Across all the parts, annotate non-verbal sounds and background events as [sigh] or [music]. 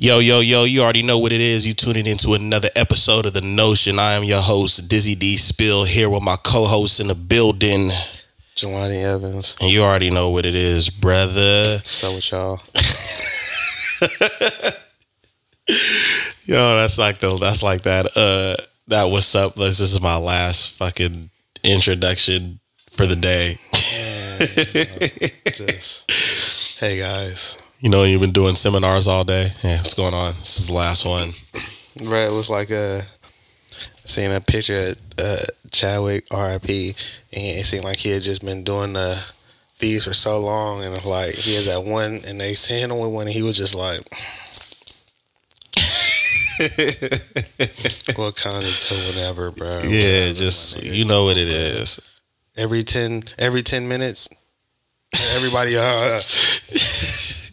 Yo, yo, yo, you already know what it is. You tuning into another episode of The Notion. I am your host, Dizzy D Spill, here with my co host in the building. Jelani Evans. And you already know what it is, brother. So with y'all. [laughs] Yo, that's like the that's like that. Uh that what's up. This is my last fucking introduction for the day. Just, hey guys. You know, you've been doing seminars all day. Yeah, what's going on? This is the last one. Right, it was like a seeing a picture of uh, Chadwick RIP, and it seemed like he had just been doing the these for so long, and like he had that one, and they sent him with one, and he was just like, [laughs] "What kind of to whenever, bro?" Yeah, Whatever, just you know what it is. every ten every ten minutes, everybody. Uh,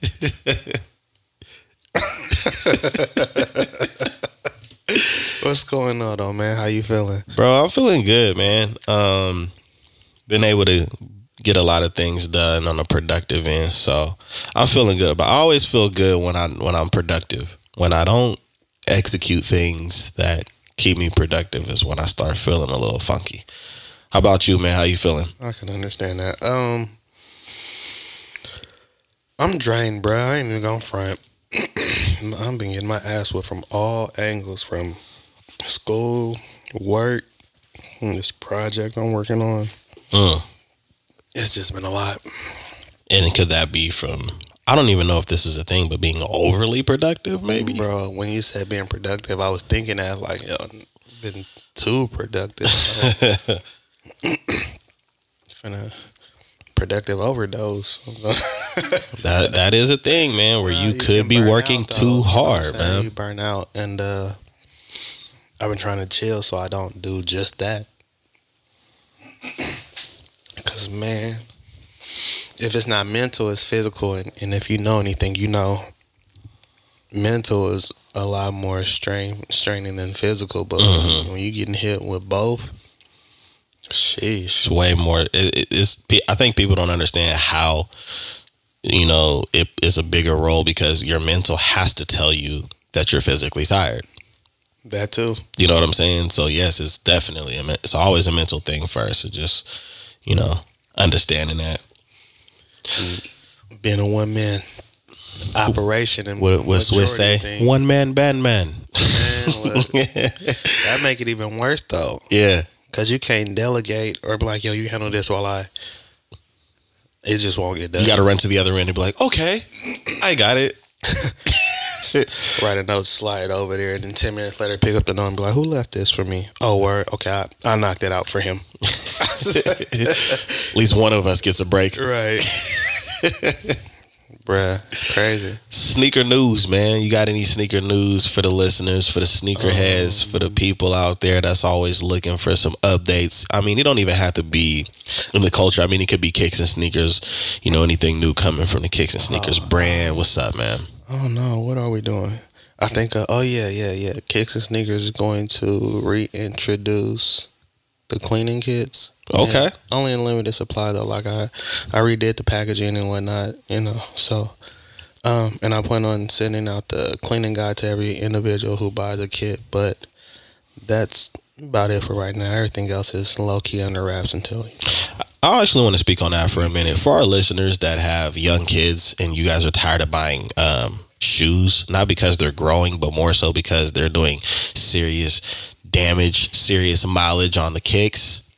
[laughs] What's going on, though, man? How you feeling? Bro, I'm feeling good, man. Um been able to get a lot of things done on a productive end. So I'm feeling good. But I always feel good when I when I'm productive. When I don't execute things that keep me productive is when I start feeling a little funky. How about you, man? How you feeling? I can understand that. Um, I'm drained, bro. I ain't even gonna front. [clears throat] I'm been getting my ass whipped from all angles, from school, work, and this project I'm working on. Mm. It's just been a lot. And could that be from I don't even know if this is a thing, but being overly productive, maybe. Bro, when you said being productive, I was thinking that like, yo, been too productive. [laughs] Finna productive overdose. [laughs] That that is a thing, man, where Nah, you could be working out, too You know hard, man. You burn out, and uh, I've been trying to chill so I don't do just that. [clears throat] Cause man, if it's not mental, it's physical, and, and if you know anything, you know, mental is a lot more strain straining than physical. But Mhm. when you getting hit with both, sheesh. It's way more. It, it- it's. I think people don't understand how, you know, it is a bigger role because your mental has to tell you that you're physically tired. That too. You know what I'm saying? So yes, it's definitely a. It's always a mental thing first. Just, you know, understanding that. Being a one man operation and What what Swiss say? One man band man. man, what- [laughs] that make it even worse though, yeah. Because you can't delegate or be like, "Yo, you handle this while I." It just won't get done. You got to run to the other end and be like, okay, I got it. [laughs] [laughs] write a note, slide over there, and then ten minutes later, pick up the note and be like, "Who left this for me?" Oh, word. Okay, I, I knocked it out for him. [laughs] At least one of us gets a break. right, bruh. It's crazy. Sneaker news, man. You got any sneaker news for the listeners, for the sneaker heads, for the people out there that's always looking for some updates? I mean, it don't even have to be in the culture. I mean, it could be kicks and sneakers. You know, anything new coming from the kicks and sneakers brand. What's up, man? Oh no, what are we doing? I think. Uh, oh yeah, yeah, yeah. Kicks and sneakers is going to reintroduce the cleaning kits. Okay. Yeah, only in limited supply though. Like I, I redid the packaging and whatnot. You know, so. Um, and I plan on sending out the cleaning guide to every individual who buys a kit, but that's about it for right now. Everything else is low key under wraps until I actually want to speak on that for a minute. For our listeners that have young kids and you guys are tired of buying um, shoes, not because they're growing, but more so because they're doing serious damage, serious mileage on the kicks,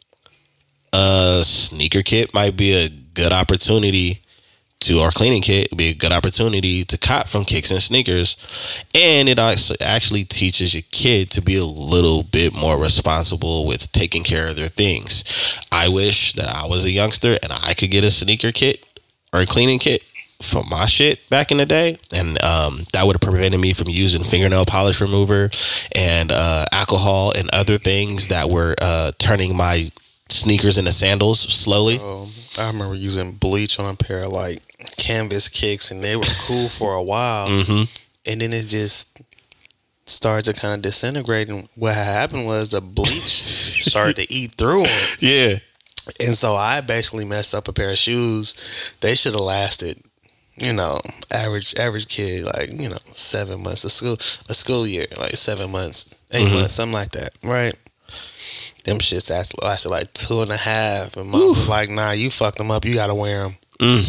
a sneaker kit might be a good opportunity to our cleaning kit would be a good opportunity to cop from kicks and sneakers. And it actually teaches your kid to be a little bit more responsible with taking care of their things. I wish that i was a youngster and i could get a sneaker kit or a cleaning kit for my shit back in the day and um, that would have prevented me from using fingernail polish remover and uh, alcohol and other things that were uh, turning my sneakers into sandals slowly Um, I remember using bleach on a pair of like canvas kicks, and they were cool [laughs] for a while, hmm and then it just started to kind of disintegrate. And what happened was the bleach [laughs] started to eat through them, yeah and so I basically messed up a pair of shoes. They should have lasted you know, average average kid, like you know, seven months a school a school year, like seven months, 8 Mhm. months, something like that, right? Them shits lasted, lasted like two and a half, and mom was like, "Nah, you fucked them up. You gotta wear them." Mm,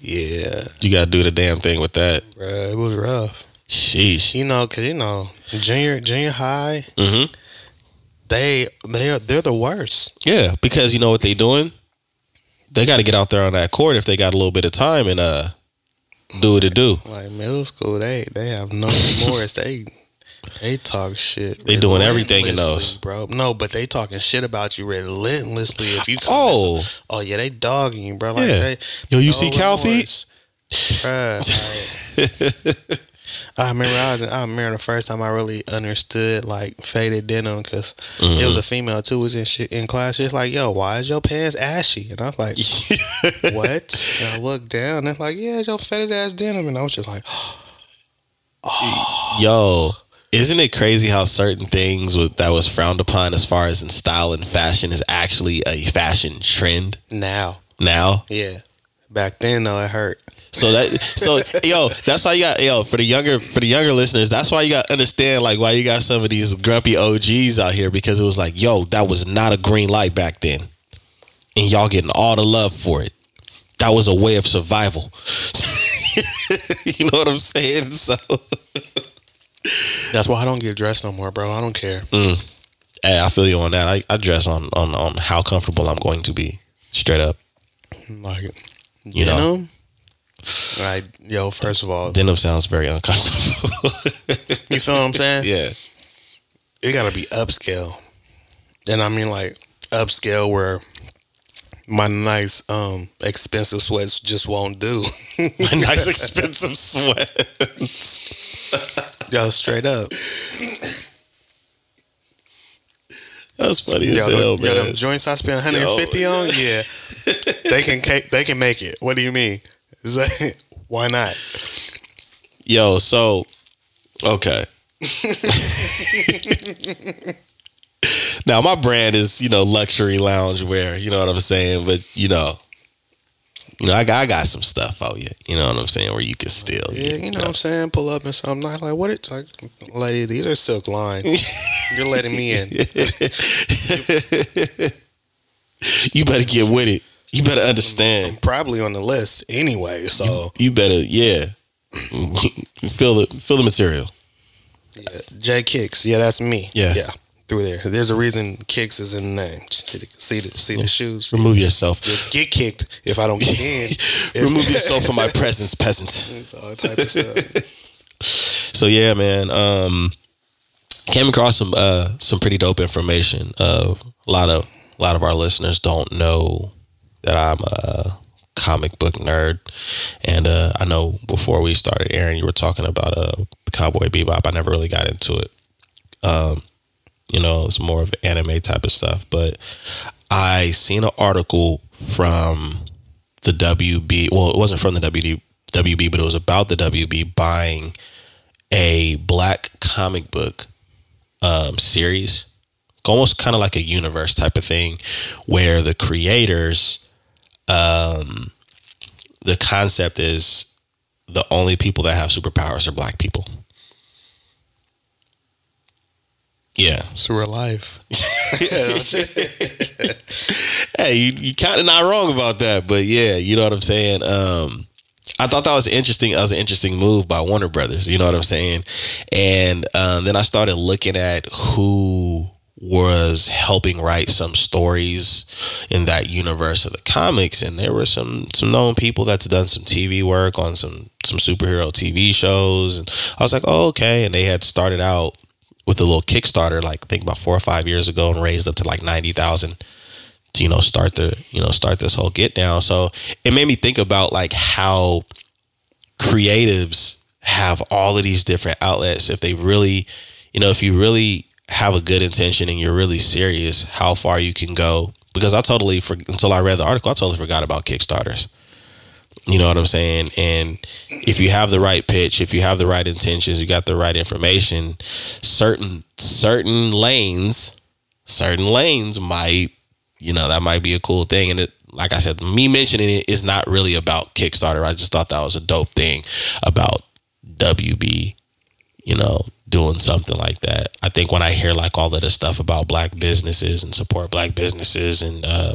Yeah, you gotta do the damn thing with that. bruh, it was rough. Sheesh. You know, cause you know, junior junior high, hmm they they are they're the worst. Yeah, because you know what they doing? They got to get out there on that court if they got a little bit of time and uh do what it do. Like middle school, they they have no remorse. they they talk shit. They doing everything in those. bro. No, but they talking shit about you relentlessly. If you come Oh, oh yeah, they dogging you, bro. Like, Yeah. they, yo, you no see cow feet? Bruh, like, [laughs] I remember I was. I remember the first time I really understood like faded denim because it was mm-hmm. a female too was in shit in class. She's like, "Yo, why is your pants ashy?" And I was like, [laughs] "What?" And I looked down and it's like, "Yeah, your faded ass denim." And I was just like, [gasps] oh. Yo, isn't it crazy how certain things was, that was frowned upon as far as in style and fashion is actually a fashion trend "Now, now? yeah." Back then, though, it hurt. So that so yo, that's why you got yo for the younger for the younger listeners. That's why you got to understand like why you got some of these grumpy OGs out here because it was like yo that was not a green light back then, and y'all getting all the love for it. That was a way of survival. [laughs] you know what I'm saying? [laughs] So That's why I don't get dressed no more, bro. I don't care. Mm. hey, I feel you on that. I, I dress on on on how comfortable I'm going to be. Straight up, Like, you know. Like, yo, first of all, Denim sounds very uncomfortable. you feel what I'm saying? yeah. it gotta be upscale. And I mean like upscale where my nice um expensive sweats just won't do. [laughs] My nice expensive sweats. [laughs] Yo, straight up. That's funny as Yo, hell, them, yo, them joints I spent 150 Yo, on, yeah. [laughs] they can they can make it. What do you mean? It's like, [laughs] Why not? Yo, so okay. [laughs] now my brand is you know luxury lounge wear. You know what I'm saying, but you know, you know I got I got some stuff out yet. You know what I'm saying, where you can still Yeah, you know what I'm saying? Pull up and something nice. Like, what it's like, lady, these are silk line. [laughs] You're letting me in. you better get with it. You better understand. I'm probably on the list anyway, so You better, yeah. [laughs] feel the feel the material. yeah. J Kicks. Yeah, that's me. Yeah. Yeah. Through there. There's a reason Kicks is in the name. See the see the, see the shoes. Remove yourself. Get kicked if I don't get in. [laughs] Remove yourself from my [laughs] presence, peasant. It's all type of stuff. So yeah, man. Um, came across some uh some pretty dope information. Uh, a lot of a lot of our listeners don't know that I'm a comic book nerd, and uh, I know before we started, Aaron, you were talking about uh Cowboy Bebop. I never really got into it. Um, you know, it's more of anime type of stuff, but I seen an article from the WB. Well, it wasn't from the WB, WB, but it was about the WB buying a black comic book um, series, almost kind of like a universe type of thing, where the creators, um, the concept is the only people that have superpowers are black people. Yeah. So we're alive. [laughs] hey, you, you kind of not wrong about that, but yeah, you know what I'm saying. Um, I thought that was interesting. That was an interesting move by Warner Brothers. You know what I'm saying? And um, then I started looking at who was helping write some stories in that universe of the comics, and there were some some known people that's done some TV work on some some superhero TV shows. And I was like, oh okay. And they had started out with a little Kickstarter, like I think about four or five years ago, and raised up to like ninety thousand to you know start the you know start this whole get down. So it made me think about like how creatives have all of these different outlets. If they really, you know, if you really have a good intention and you're really serious, how far you can go. Because I totally for until I read the article, I totally forgot about Kickstarters. You know what I'm saying? And if you have the right pitch, if you have the right intentions, you got the right information, certain certain lanes, certain lanes might, you know, that might be a cool thing. And it like I said, me mentioning it is not really about Kickstarter. I just thought that was a dope thing about WB, you know, doing something like that. I think when I hear like all of the stuff about black businesses and support black businesses and uh,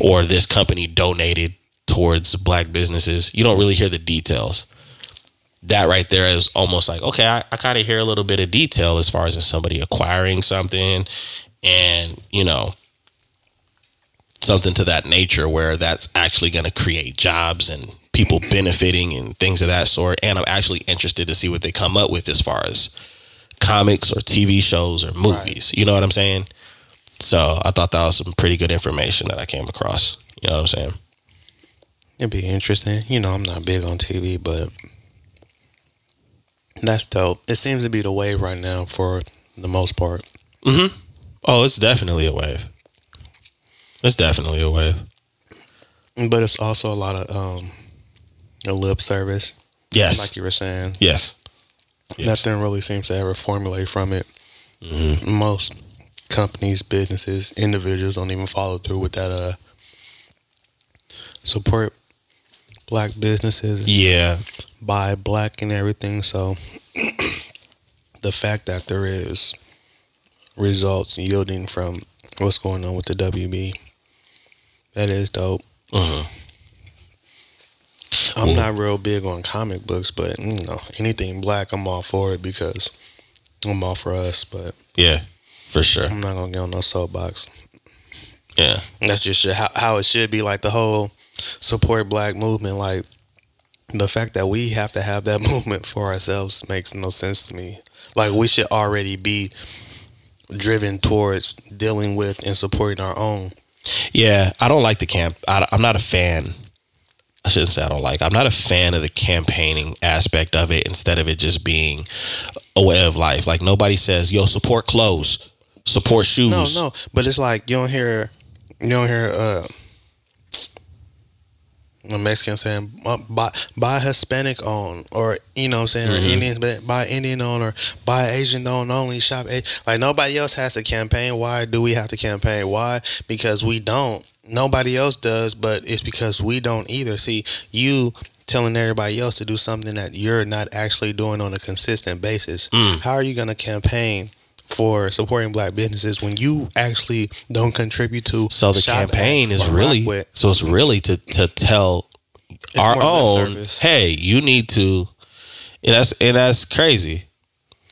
or this company donated towards black businesses, you don't really hear the details. That right there is almost like okay, I, I kind of hear a little bit of detail as far as somebody acquiring something, and you know something to that nature where that's actually going to create jobs and people benefiting and things of that sort. And I'm actually interested to see what they come up with as far as comics or TV shows or movies. Right. You know what I'm saying? So I thought that was some pretty good information that I came across. You know what I'm saying? It'd be interesting. You know, I'm not big on TV, but that's dope. It seems to be the wave right now for the most part. Mm-hmm. Oh, it's definitely a wave. It's definitely a wave. But it's also a lot of um a lip service. Yes. Like you were saying. Yes. Yes. Nothing really seems to ever formulate from it. Mm-hmm. Most companies, businesses, individuals don't even follow through with that uh support black businesses. Yeah. Buy black and everything. So [clears throat] the fact that there is results yielding from what's going on with the WB, that is dope. Uh-huh. I'm not real big on comic books, but you know, anything black, I'm all for it because I'm all for us. But yeah, for sure, I'm not gonna get on no soapbox. Yeah, that's just how, how it should be. Like the whole support black movement, like the fact that we have to have that [laughs] movement for ourselves makes no sense to me. Like we should already be driven towards dealing with and supporting our own. Yeah, I don't like the camp. I, I'm not a fan. I shouldn't say I don't like. I'm not a fan of the campaigning aspect of it. Instead of it just being a way of life. Like nobody says, "Yo, support clothes, support shoes." No, no. But it's like you don't hear, you don't hear. uh a Mexican saying buy buy Hispanic on or you know what I'm saying mm-hmm. or Indian buy Indian on or buy Asian on only shop like nobody else has to campaign. Why do we have to campaign? Why? Because we don't. Nobody else does, but it's because we don't either. See, you telling everybody else to do something that you're not actually doing on a consistent basis. Mm. How are you going to campaign? for supporting black businesses when you actually don't contribute to. So the campaign is really so it's really to to tell it's our own, hey, you need to. And that's and that's crazy.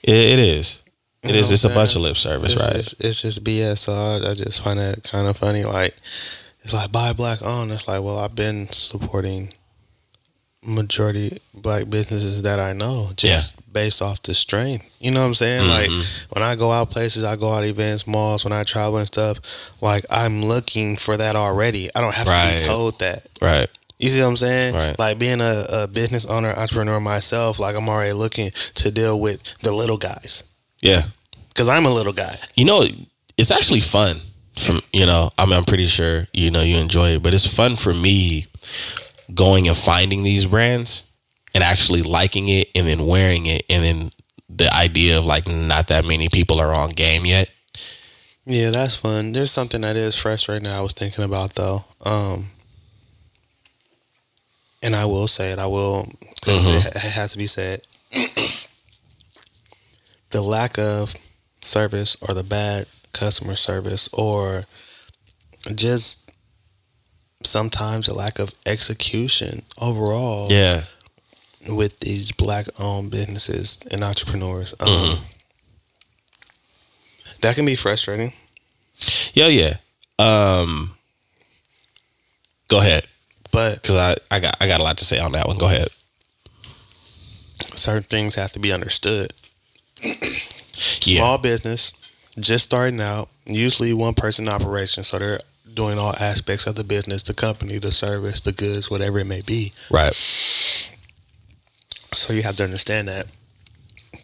it, it is. It you is. It's a bunch of lip service, it's right? Just, it's just BS. So I, I just find that kind of funny. Like it's like buy black on. It's like, well, I've been supporting majority black businesses that I know just yeah. based off the strength. You know what I'm saying? Mm-hmm. Like when I go out places, I go out events, malls, when I travel and stuff, like I'm looking for that already. I don't have right. to be told that. Right. You see what I'm saying? Right. Like being a, a business owner, entrepreneur myself, like I'm already looking to deal with the little guys. Yeah. Cause I'm a little guy. You know, it's actually fun from you know, I mean I'm pretty sure, you know, you enjoy it, but it's fun for me going and finding these brands and actually liking it and then wearing it and then the idea of like not that many people are on game yet. Yeah, that's fun. There's something that is fresh right now I was thinking about though. Um and I will say it, I will because mm-hmm. it, it has to be said. [clears throat] the lack of service or the bad customer service or just sometimes a lack of execution overall. Yeah. With these black owned businesses and entrepreneurs. Um, mm-hmm. That can be frustrating. Yeah, yeah. Um, go ahead. But because I, I got I got a lot to say on that one. Go ahead. Certain things have to be understood. yeah. Small business, just starting out, usually one person operation, so they're doing all aspects of the business, the company, the service, the goods, whatever it may be. Right. So you have to understand that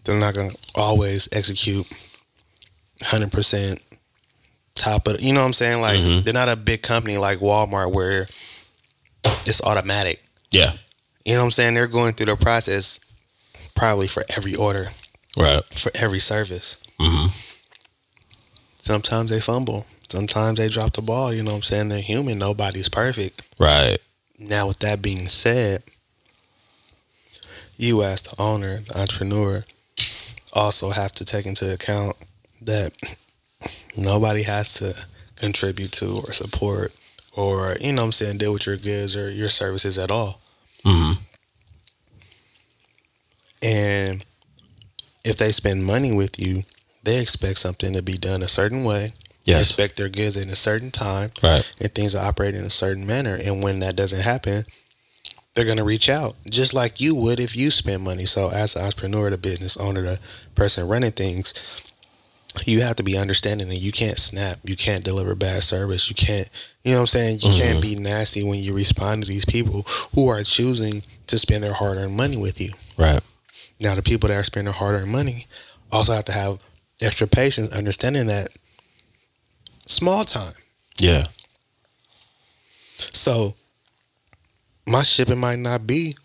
they're not going to always execute 100% top of, you know what I'm saying? Like mm-hmm. they're not a big company like Walmart where it's automatic. Yeah. You know what I'm saying? They're going through the process probably for every order. Right. For every service. Mm-hmm. Sometimes they fumble. sometimes they drop the ball. You know what I'm saying? They're human. Nobody's perfect. Right. Now, with that being said, you as the owner, the entrepreneur, also have to take into account that nobody has to contribute to or support or, you know what I'm saying, deal with your goods or your services at all. hmm And if they spend money with you, they expect something to be done a certain way. They expect their goods in a certain time Right. and things to operate in a certain manner. And when that doesn't happen, they're gonna reach out just like you would if you spend money. So as an entrepreneur, the business owner, the person running things, you have to be understanding and you can't snap, you can't deliver bad service, you can't you know what I'm saying? You can't mm-hmm. be nasty when you respond to these people who are choosing to spend their hard earned money with you. Right. Now, the people that are spending hard earned money also have to have extra patience, understanding that small time. Yeah. So, my shipping might not be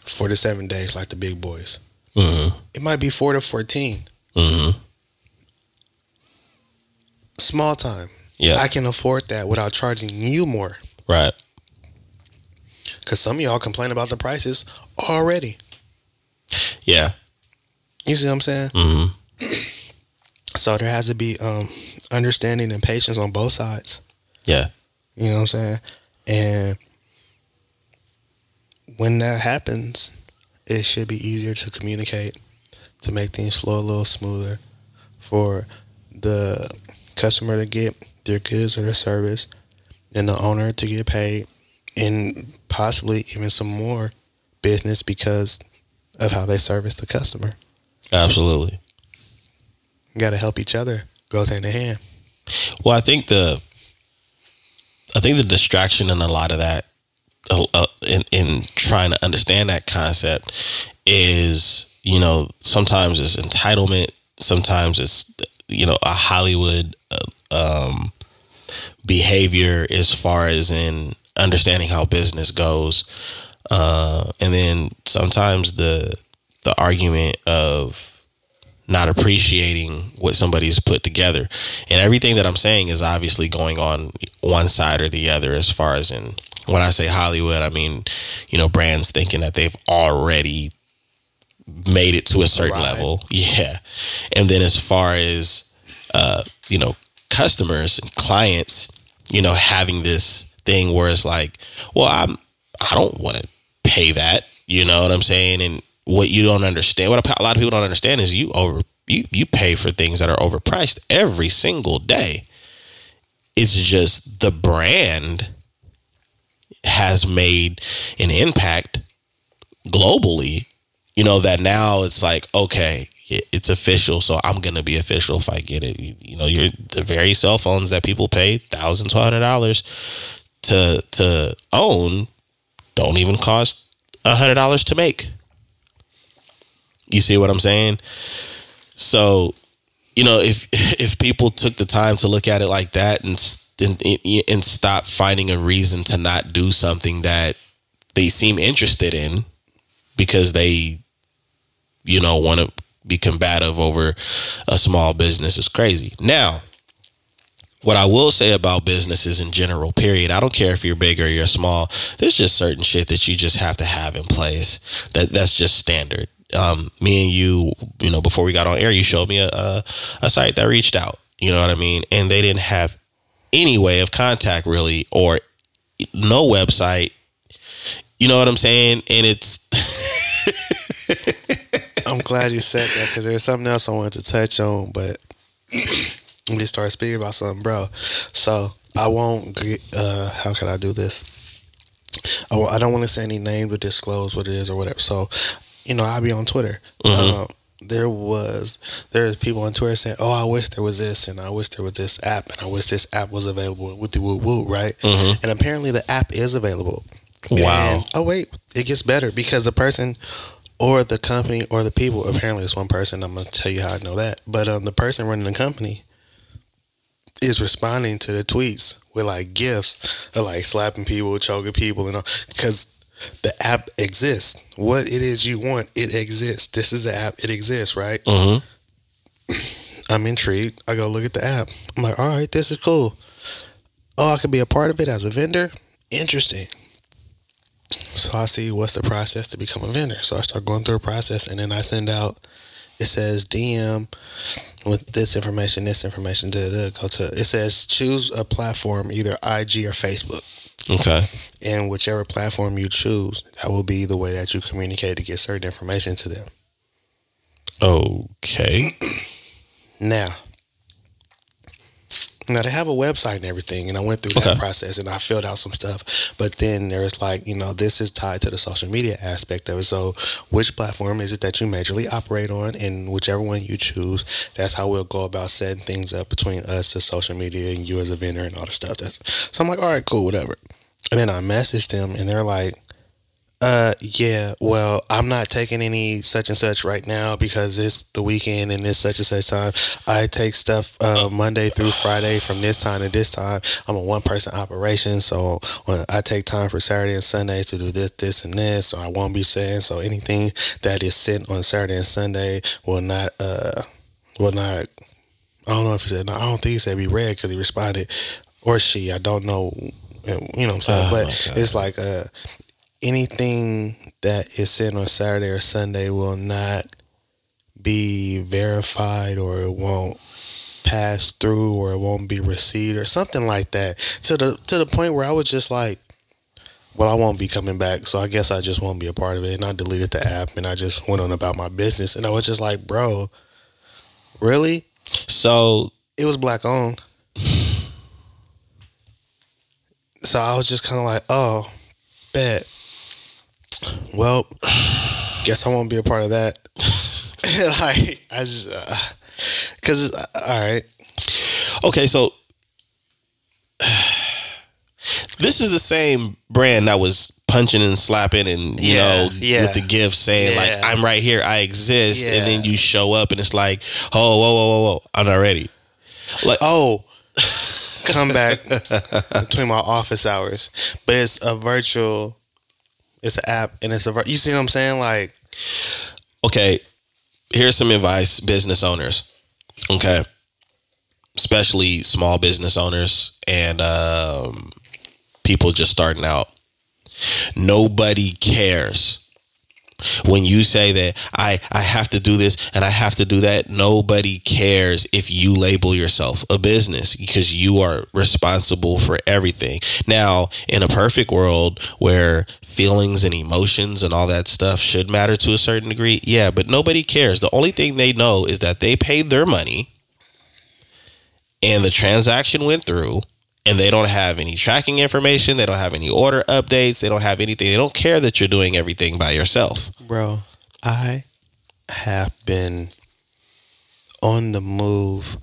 four to seven days like the big boys. hmm It might be four to 14. hmm Small time. Yeah. I can afford that without charging you more. right. Because some of y'all complain about the prices already. Yeah. You see what I'm saying? hmm [clears throat] So, there has to be um, understanding and patience on both sides. Yeah. You know what I'm saying? And when that happens, it should be easier to communicate to make things flow a little smoother for the customer to get their goods or their service and the owner to get paid and possibly even some more business because of how they service the customer. Absolutely. Got to help each other. Goes hand in hand. Well, I think the, I think the distraction in a lot of that, uh, uh, in in trying to understand that concept, is you know sometimes it's entitlement, sometimes it's you know a Hollywood uh, um, behavior as far as in understanding how business goes, uh, and then sometimes the the argument of not appreciating what somebody's put together. And everything that I'm saying is obviously going on one side or the other as far as in when I say Hollywood, I mean, you know, brands thinking that they've already made it to a certain Arrived. level. Yeah. And then as far as uh, you know, customers and clients, you know, having this thing where it's like, well, I'm I don't want to pay that. You know what I'm saying? And what you don't understand, what a lot of people don't understand is you over you you pay for things that are overpriced every single day. It's just the brand has made an impact globally. You know that now it's like okay, it's official, so I'm gonna be official if I get it. You, know, you're the very cell phones that people pay thousand, twelve hundred dollars to to own don't even cost a hundred dollars to make. You see what I'm saying? So, you know, if [laughs] if people took the time to look at it like that and and and stop finding a reason to not do something that they seem interested in because they you know want to be combative over a small business is crazy. Now, what I will say about businesses in general, period, I don't care if you're big or you're small. There's just certain shit that you just have to have in place. That that's just standard. Um, me and you, you know, before we got on air, you showed me a, a a site that reached out. You know what I mean? And they didn't have any way of contact really, or no website. You know what I'm saying? And it's [laughs] I'm glad you said that because there's something else I wanted to touch on, but [clears throat] we started speaking about something, bro. So I won't. get- Uh, how can I do this? I don't want to say any names or disclose what it is or whatever. So, you know, I'll be on Twitter. Um, there was there's people on Twitter saying, "Oh, I wish there was this, and I wish there was this app, and I wish this app was available." With the woo woo, right? Mhm. And apparently, the app is available. Wow. And- oh wait, it gets better because the person or the company or the people apparently it's one person. I'm gonna tell you how I know that. But um, the person running the company is responding to the tweets with like gifts of like slapping people, choking people, and all because the app exists. What it is you want, it exists. This is the app. It exists, right? Mhm. [clears throat] I'm intrigued. I go look at the app. I'm like, all right, this is cool. Oh, I could be a part of it as a vendor. Interesting. So I see what's the process to become a vendor. So I start going through a process, and then I send out. It says DM with this information, this information. Da, da, go to. It says choose a platform, either IG or Facebook, Okay. and whichever platform you choose, that will be the way that you communicate to get certain information to them. Okay. Now, now they have a website and everything, and I went through that process and I filled out some stuff. But then there's like, you know, this is tied to the social media aspect of it. So, which platform is it that you majorly operate on, and whichever one you choose, that's how we'll go about setting things up between us, the social media, and you as a vendor, and all the stuff. That's so I'm like, all right, cool, whatever. And then I messaged them, and they're like, uh, yeah. Well, I'm not taking any such and such right now because it's the weekend and it's such and such time. I take stuff uh, Monday through Friday from this time to this time. I'm a one person operation, so when I take time for Saturday and Sundays to do this, this, and this, so I won't be saying so anything that is sent on Saturday and Sunday will not uh will not. I don't know if he said no. I don't think he said be read because he responded or she. I don't know. You know what I'm saying? Oh, but it's like uh anything that is sent on Saturday or Sunday will not be verified or it won't pass through or it won't be received or something like that. To the to the point where I was just like, well, I won't be coming back, so I guess I just won't be a part of it. And I deleted the app and I just went on about my business. And I was just like, bro, really? So It was black owned. So I was just kind of like, oh, bet. Well, guess I won't be a part of that. [laughs] like, I just, uh, cause, uh, all right. okay, so [sighs] this is the same brand that was punching and slapping and you Yeah, know yeah. with the gift saying like I'm right here, I exist, and then you show up and it's like, oh, whoa, whoa, whoa, whoa, I'm not ready. Like, Oh, [laughs] come back between my office hours, but it's a virtual, it's an app and it's a, you see what I'm saying? Like, okay, here's some advice, business owners. Okay. Especially small business owners and um, people just starting out. Nobody cares. When you say that I, I have to do this and I have to do that, nobody cares if you label yourself a business because you are responsible for everything. Now, in a perfect world where feelings and emotions and all that stuff should matter to a certain degree, yeah, but nobody cares. The only thing they know is that they paid their money and the transaction went through and they don't have any tracking information, they don't have any order updates, they don't have anything. They don't care that you're doing everything by yourself. bro, I have been on the move,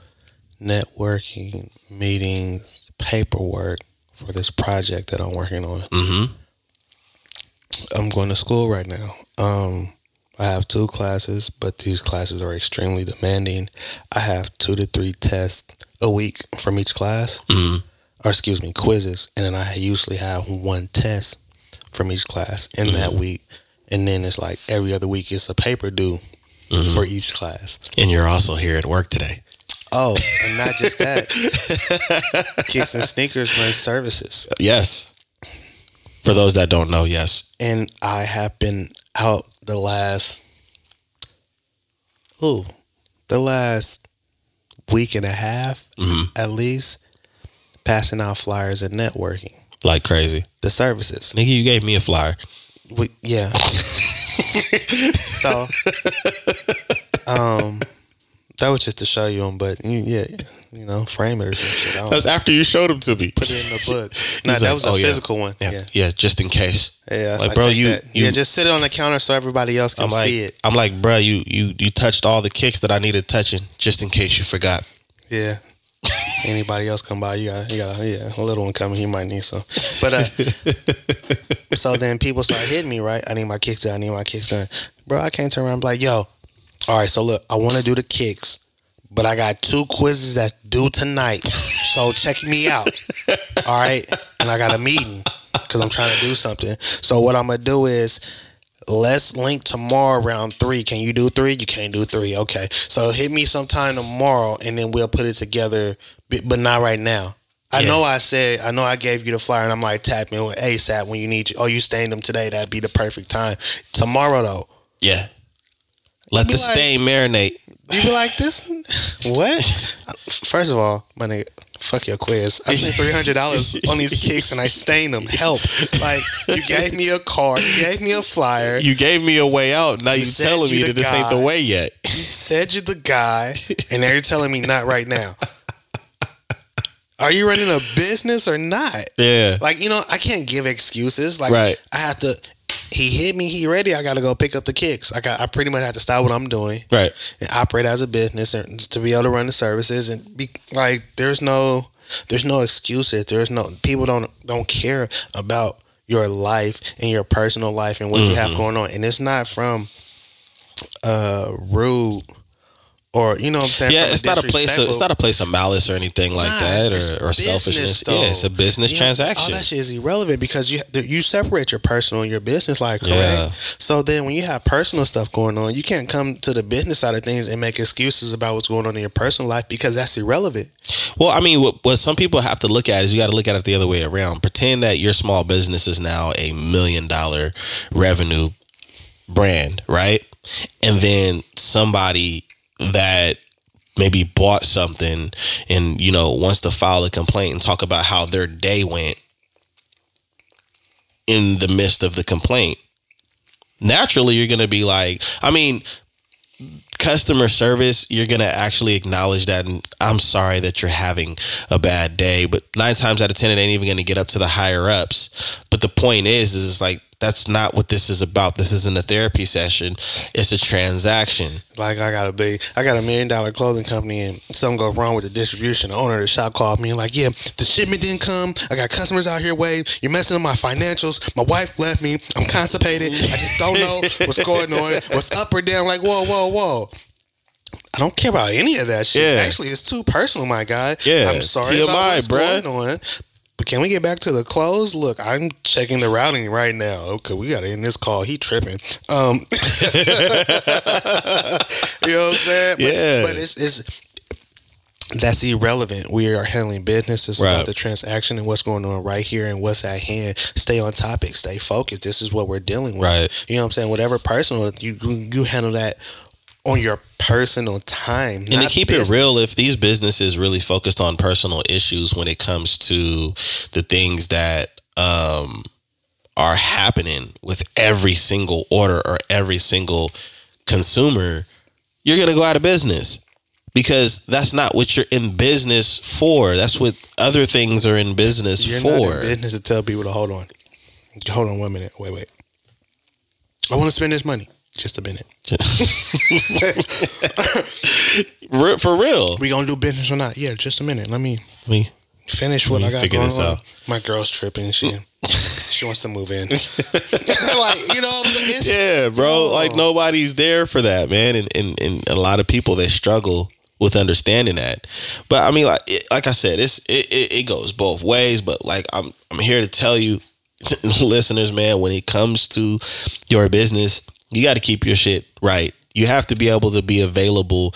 networking, meetings, paperwork for this project that I'm working on. Mhm. I'm going to school right now. Um, I have two classes, but these classes are extremely demanding. I have two to three tests a week from each class, Mhm. or excuse me, quizzes, and then I usually have one test from each class in that week, and then it's like every other week it's a paper due for each class. And you're also here at work today. Oh, and not just that, [laughs] kicks and sneakers run services. Yes. For those that don't know, yes. and I have been out the last ooh, the last week and a half Mhm. at least passing out flyers and networking. Like crazy. The services. Nigga, you gave me a flyer. We, yeah. [laughs] so um that was just to show you them, but you, yeah, you know, frame it or some shit. I don't That's after you showed them to me. put it in the book. [laughs] No, He's that like, was a "Oh, yeah. physical one. Yeah, Yeah. yeah, just in case. Yeah, Like, I bro, you- you- yeah, just sit it on the counter so everybody else can I'm like, see it. I'm like, bro, you you you touched all the kicks that I needed touching, just in case you forgot. Yeah. [laughs] Anybody else come by, you got you got a yeah, a little one coming, he might need some. But uh [laughs] so then people start hitting me, right? I need my kicks done, I need my kicks done. Bro, I can't turn around and be like, yo, all right, so look, I wanna do the kicks, but I got two quizzes that's due tonight. So check me out. [laughs] All right. And I got a meeting because I'm trying to do something. So what I'm gonna do is let's link tomorrow around three. Can you do three? You can't do three. Okay. So hit me sometime tomorrow and then we'll put it together, but not right now. I Yeah. know I said, I know I gave you the flyer and I'm like, tap me with ASAP when you need you. Oh, you stained them today. That'd be the perfect time. Tomorrow, though. Yeah. Let the like- stain marinate. You be like, this? What? First of all, my nigga, fuck your quiz. I spent $300 [laughs] on these kicks and I stained them. Help. Like, you gave me a card, you gave me a flyer. You gave me a way out. Now you, said telling you me the that this ain't the way yet. said you're the guy, and now you're telling me not right now. Are you running a business or not? Yeah. Like, you know, I can't give excuses. Like, Right. I have to. He hit me. He ready. I got to go pick up the kicks. I got. I pretty much have to stop what I'm doing Right. and operate as a business and to be able to run the services and be like. There's no. There's no excuses. There's no. People don't don't care about your life and your personal life and what you Mm-hmm. have going on. And it's not from uh rude or you know what I'm saying. Yeah, it's not a place. Of, it's not a place of malice or anything like Nah, that, it's- or, it's or selfishness. though. Yeah, it's a business You know, transaction. All that shit is irrelevant because you you separate your personal and your business life, correct? Yeah. So then when you have personal stuff going on, you can't come to the business side of things and make excuses about what's going on in your personal life because that's irrelevant. Well, I mean, what, what some people have to look at is you got to look at it the other way around. Pretend that your small business is now a million dollar revenue brand, right? And then somebody that maybe bought something and you know wants to file a complaint and talk about how their day went in the midst of the complaint. Naturally, you're going to be like, I mean, customer service, you're gonna actually acknowledge that. And I'm sorry that you're having a bad day, but nine times out of ten, it ain't even gonna get up to the higher ups. But the point is, is like that's not what this is about. This isn't a therapy session. It's a transaction. Like I got a big, I got a million dollar clothing company, and something go wrong with the distribution. The owner of the shop called me and like, yeah, the shipment didn't come. I got customers out here waiting. You're messing up my financials. My wife left me. I'm constipated. I just don't know [laughs] what's going on. What's up or down? Like, whoa, whoa, whoa. I don't care about any of that shit. Yeah. Actually, it's too personal, my guy. Yeah, I'm sorry TMI, about what's bruh. going on. But can we get back to the close? Look, I'm checking the routing right now. Okay, we got to end this call. He tripping. Um, [laughs] you know what I'm saying? But, Yeah. But it's it's that's irrelevant. We are handling business. It's Right. about the transaction and what's going on right here and what's at hand. Stay on topic. Stay focused. This is what we're dealing with. Right. You know what I'm saying? Whatever personal, you you handle that on your personal time. And to keep it real, if these businesses really focused on personal issues when it comes to the things that um, are happening with every single order or every single consumer, you're going to go out of business because that's not what you're in business for. That's what other things are in business you're for. in business to tell people to hold on. Hold on one minute. Wait, wait. I want to spend this money. Just a minute. [laughs] For real. We gonna do business or not? Yeah, just a minute. Let me We, finish what Let I got going this on. out. My girl's tripping. She [laughs] she wants to move in. [laughs] like you know, yeah, bro. Oh. Like nobody's there for that, man. And, and and a lot of people they struggle with understanding that. But I mean, like it, like I said, it's it, it, it goes both ways. But like I'm I'm here to tell you, listeners, man, when it comes to your business, you got to keep your shit right. You have to be able to be available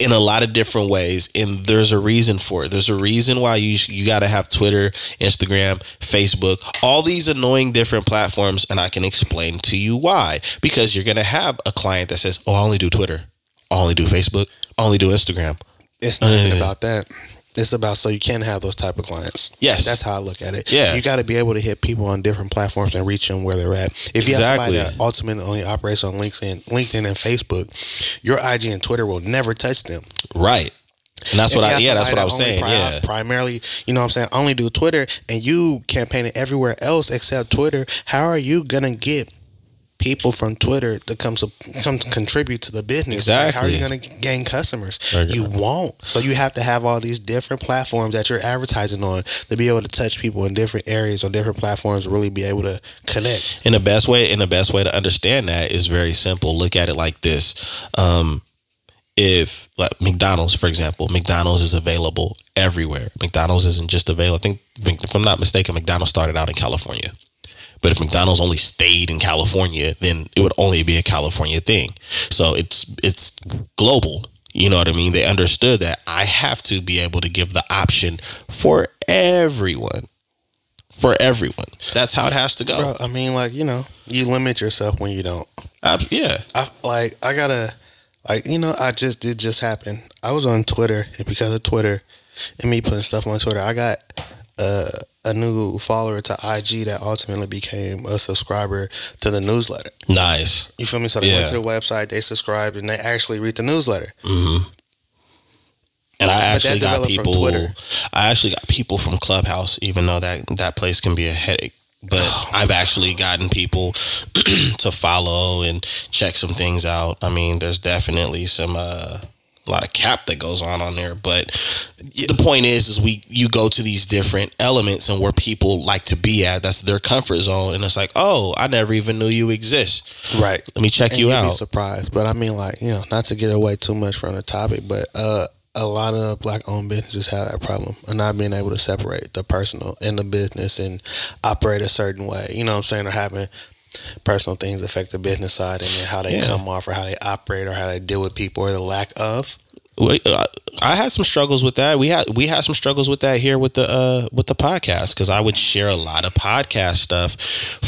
in a lot of different ways and there's a reason for it. There's a reason why you you got to have twitter instagram facebook all these annoying different platforms and i can explain to you why. Because you're going to have a client that says oh i only do twitter. I only do facebook. I only do instagram. It's not even about that. It's about so you can have those type of clients. Yes. that's how I look at it. Yeah. you got to be able to hit people on different platforms and reach them where they're at. If you have somebody that ultimately only operates on LinkedIn, LinkedIn and Facebook, your IG and Twitter will never touch them. right and that's If what i yeah that's what i was saying pri- yeah Primarily, you know what I'm saying, only do Twitter and you campaigning everywhere else except Twitter, how are you gonna get people from Twitter to come to come to contribute to the business? Like, how are you gonna gain customers? You won't. So you have to have all these different platforms that you're advertising on to be able to touch people in different areas on different platforms, really be able to connect. And the best way and the best way to understand that is very simple. Look at it like this. Um, if like McDonald's, for example, McDonald's is available everywhere. McDonald's isn't just available. I think if I'm not mistaken, McDonald's started out in California. But if McDonald's only stayed in California, then it would only be a California thing. So it's it's global. You know what I mean? They understood that I have to be able to give the option for everyone. For everyone. That's how it has to go. Bro, I mean, like you know, you limit yourself when you don't. Yeah. I like I gotta like you know I just did just happen. I was on Twitter and because of Twitter and me putting stuff on Twitter, I got uh, a new follower to IG that ultimately became a subscriber to the newsletter. Nice. You feel me? So they Yeah. went to the website, they subscribed, and they actually read the newsletter. Mm-hmm. And I actually got people. I actually got people from Clubhouse, even though that that place can be a headache. But Oh. I've actually gotten people [clears throat] to follow and check some things out. I mean, there's definitely some uh, a lot of cap that goes on on there. But the point is, is we you go to these different elements and where people like to be at. That's their comfort zone, and it's like, oh, I never even knew you exist. Right. Let me check and you you'd be out. surprised. But I mean, like you know, not to get away too much from the topic, but uh, a lot of black-owned businesses have that problem of not being able to separate the personal and the business and operate a certain way. You know what I'm saying? Or having personal things affect the business side and then how they Yeah. come off or how they operate or how they deal with people or the lack of. Uh, I had some struggles with that. We had we had some struggles with that here with the uh with the podcast because I would share a lot of podcast stuff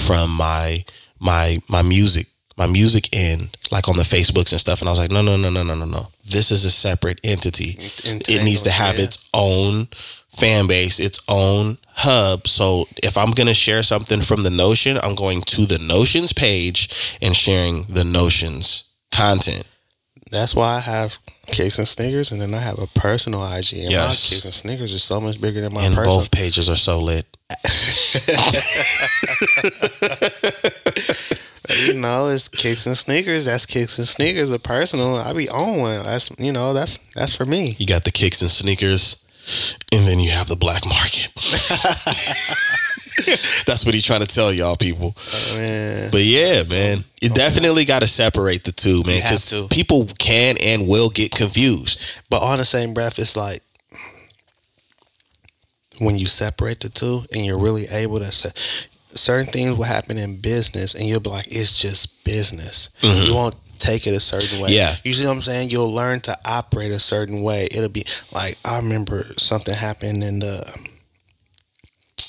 from my my my music my music in like on the Facebooks and stuff, and I was like, no no no no no no no. This is a separate entity. It needs to have Yeah. its own fan base, its own hub. So if I'm gonna share something from the Notion, I'm going to the Notions page and sharing the Notions content. That's why I have kicks and sneakers, and then I have a personal IG. And my Yes. kicks and sneakers is so much bigger than my and personal. both pages are so lit. [laughs] you know, it's kicks and sneakers. That's kicks and sneakers. A personal, I be on one. That's you know, that's that's for me. You got the kicks and sneakers, and then you have the black market. [laughs] That's what he's trying to tell y'all people. Oh, man, But yeah, man, you definitely got to separate the two, man, because people can and will get confused. but on the same breath, it's like when you separate the two and you're really able to say certain things will happen in business, and you'll be like, it's just business. Mm-hmm. You won't take it a certain way. Mm-hmm. Yeah. You see what I'm saying? You'll learn to operate a certain way. It'll be like I remember something happened in the.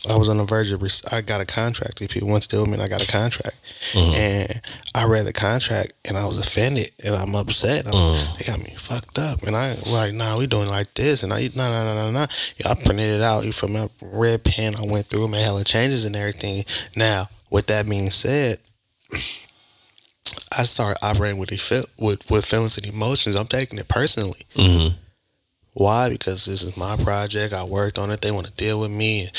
I was on the verge of. I got a contract. These people want to deal with me, and I got a contract. And I read the contract, and I was offended, and I'm upset. I'm, They got me fucked up, and I like, nah, we doing like this, and I, nah, nah, nah, nah, nah. Yeah, I printed it out You from a red pen. I went through, made hella changes and everything. Now, with that being said, I start operating with, feel, with with feelings and emotions. I'm taking it personally. hmm Why? Because this is my project. I worked on it. They want to deal with me.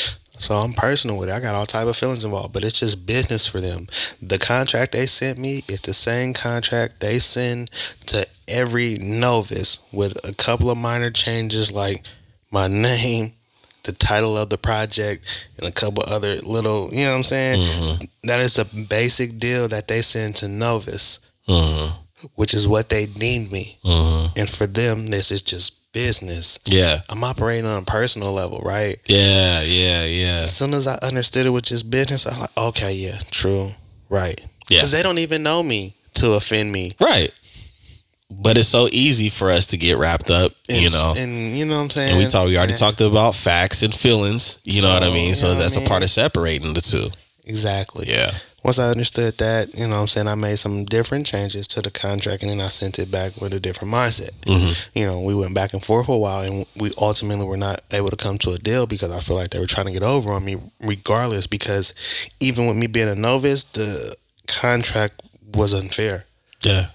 So I'm personal with it. I got all type of feelings involved, but it's just business for them. The contract they sent me is the same contract they send to every novice with a couple of minor changes like my [laughs] name, the title of the project, and a couple other little, you know what I'm saying? hmm That is the basic deal that they send to novice, hmm which is what they deemed me. hmm And for them, this is just business. Yeah, I'm operating on a personal level, right? yeah, yeah, yeah. As soon as I understood it was just business, I was like, okay, yeah, true, right. Yeah. Because they don't even know me to offend me. Right. But it's so easy for us to get wrapped up, And, you know. and you know what I'm saying. And we talk. We already And- talked about facts and feelings. You know what I mean. So know what that's a part of separating the two. exactly. Yeah. Once I understood that, you know what I'm saying, I made some different changes to the contract, and then I sent it back with a different mindset. hmm You know, we went back and forth for a while, and we ultimately were not able to come to a deal because I feel like they were trying to get over on me, regardless. Because even with me being a novice, the contract was unfair. Yeah.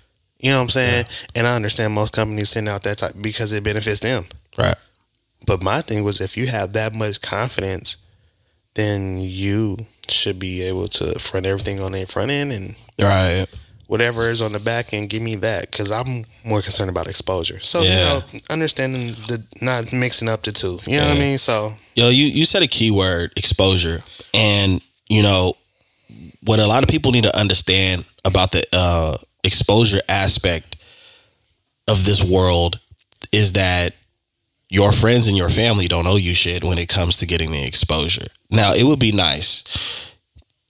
You know what I'm saying? And I understand most companies send out that type because it benefits them. Right. But my thing was if you have that much confidence, then you should be able to front everything on the front end and Right. whatever is on the back end, give me that because I'm more concerned about exposure. So you Yeah. know, understanding the not mixing up the two. You know what I mean? So Yo, you you said a key word, exposure, and you know what a lot of people need to understand about the uh, exposure aspect of this world is that your friends and your family don't owe you shit when it comes to getting the exposure. Now, it would be nice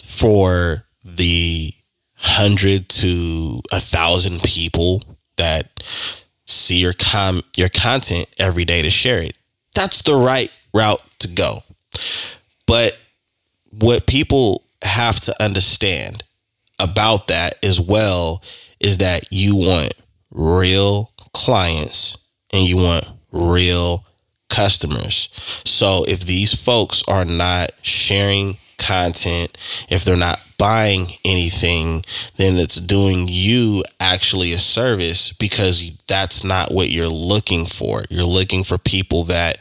for the hundred to a thousand people that see your com your content every day to share it. That's the right route to go. But what people have to understand about that as well is that you want real clients and you want real customers. So if these folks are not sharing content, if they're not buying anything, then it's doing you actually a service because that's not what you're looking for. You're looking for people that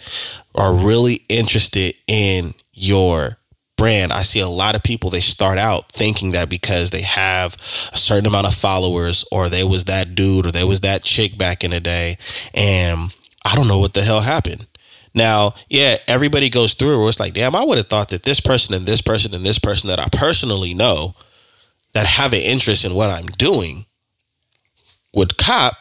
are really interested in your brand. I see a lot of people they start out thinking that because they have a certain amount of followers or they was that dude or they was that chick back in the day and I don't know what the hell happened. Now, yeah, everybody goes through where it's like, damn, I would have thought that this person and this person and this person that I personally know that have an interest in what I'm doing would cop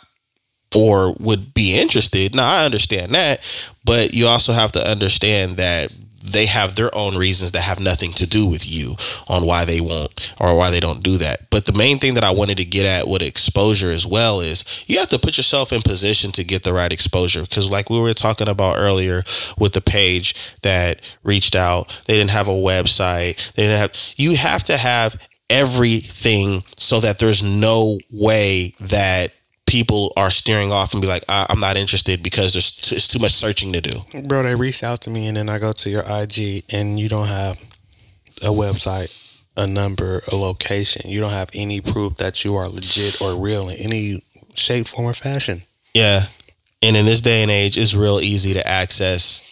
or would be interested. Now, I understand that, but you also have to understand that they have their own reasons that have nothing to do with you on why they won't or why they don't do that. But the main thing that I wanted to get at with exposure as well is you have to put yourself in position to get the right exposure. Because, like we were talking about earlier with the page that reached out, they didn't have a website, they didn't have, you have to have everything so that there's no way that people are steering off and be like, I- am not interested because there's t- it's too much searching to do. Bro, they reached out to me and then I go to your IG and you don't have a website, a number, a location. You don't have any proof that you are legit or real in any shape, form, or fashion. Yeah. And in this day and age, it's real easy to access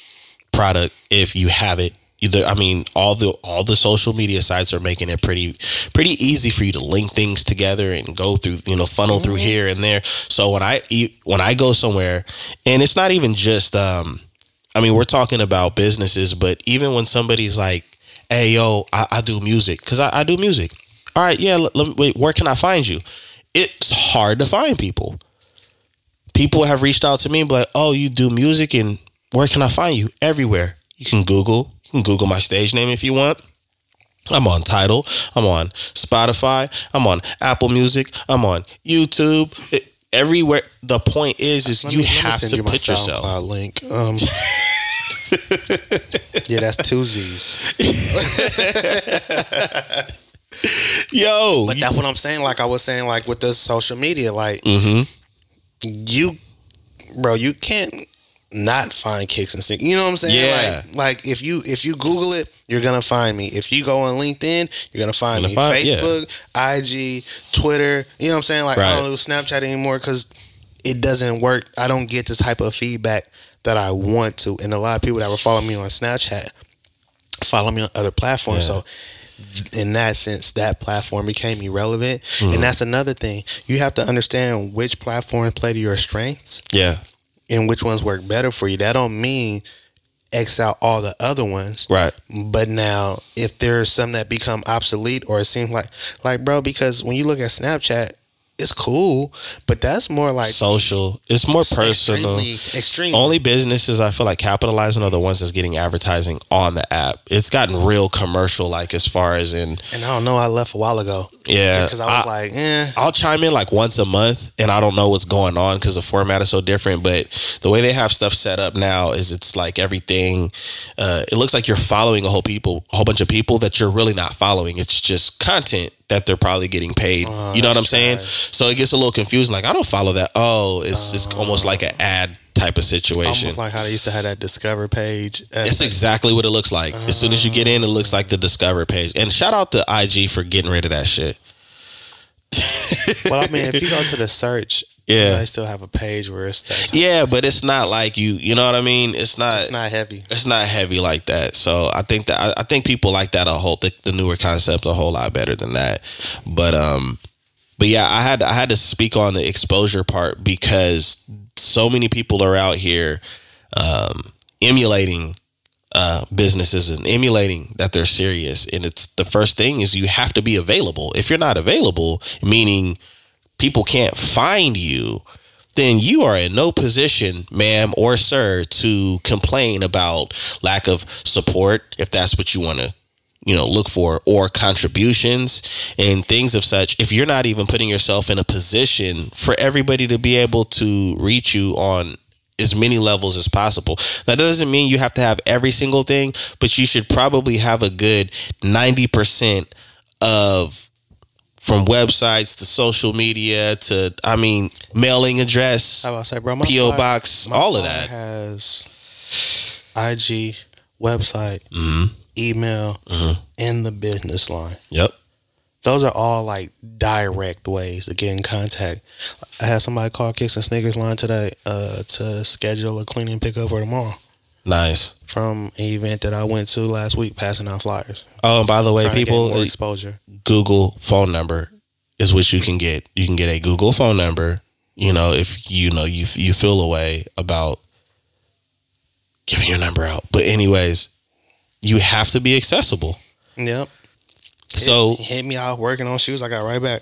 product if you have it either I mean all the all the social media sites are making it pretty pretty easy for you to link things together and go through you know funnel mm-hmm. through here and there. So when I when I go somewhere and it's not even just um I mean we're talking about businesses, but even when somebody's like, "Hey yo, I, I do music," because I, I, do music. All right, yeah. Let, let, wait, where can I find you? It's hard to find people. People have reached out to me, but like, "Oh, you do music, and where can I find you?" Everywhere. You can Google, you can Google my stage name if you want. I'm on Tidal. I'm on Spotify. I'm on Apple Music. I'm on YouTube. It, everywhere. The point is, is you have to you put yourself. link. Um, [laughs] yeah, that's two Z's. [laughs] Yo, but that's what I'm saying. Like I was saying, like with the social media, like mm-hmm. you, bro, you can't not find kicks and sticks. You know what I'm saying? Yeah. Like, like if you if you Google it, you're gonna find me. If you go on LinkedIn, you're gonna find gonna me. Find, Facebook, yeah. IG, Twitter. You know what I'm saying? Like right. I don't do Snapchat anymore because it doesn't work. I don't get the type of feedback that I want to. And a lot of people that were following me on Snapchat follow me on other platforms. Yeah. So in that sense, that platform became irrelevant. Mm-hmm. And that's another thing. You have to understand which platforms play to your strengths. Yeah and which ones work better for you. That don't mean X out all the other ones. Right. But now if there's some that become obsolete or it seems like like bro, because when you look at Snapchat, it's cool, but that's more like social. It's more personal. Extremely, extremely. Only businesses I feel like capitalizing are the ones that's getting advertising on the app. It's gotten real commercial, like as far as in. And I don't know. I left a while ago. Yeah, because I was I, like, eh. I'll chime in like once a month, and I don't know what's going on because the format is so different. But the way they have stuff set up now is it's like everything. Uh, it looks like you're following a whole people, a whole bunch of people that you're really not following. It's just content that they're probably getting paid. Uh, you know what I'm saying? Trash. So it gets a little confusing. Like I don't follow that. Oh, it's it's almost like an ad type of situation. Almost like how they used to have that Discover page. It's exactly what it looks like. As soon as you get in, it looks like the Discover page. And shout out to IG for getting rid of that shit. well, I mean, if you go to the search, yeah, I still have a page where it's that. Yeah, but it's not like you. You know what I mean? It's not. It's not heavy. It's not heavy like that. So I think that I, I think people like that a whole the, the newer concept a whole lot better than that. But um, but yeah, I had I had to speak on the exposure part because so many people are out here um, emulating uh, businesses and emulating that they're serious. And it's the first thing is you have to be available. If you're not available, meaning people can't find you, then you are in no position, ma'am or sir, to complain about lack of support if that's what you want to you know look for or contributions and things of such if you're not even putting yourself in a position for everybody to be able to reach you on as many levels as possible. That doesn't mean you have to have every single thing but you should probably have a good 90% of from websites to social media to I mean mailing address, I was say, bro, my PO box, my all of that. has IG, website, hmm email, Mhm. and the business line. Yep. Those are all like direct ways to get in contact. I had somebody call Kicks and Sneakers line today uh, to schedule a cleaning pickup for tomorrow Nice. from an event that I went to last week, passing out flyers. Oh, and by the way, Trying to get people, more uh, exposure. Google phone number is what you can get. You can get a Google phone number. You know, if you know you you feel a way about giving your number out. But anyways, you have to be accessible. Yep. So He hit me out working on shoes. I got right back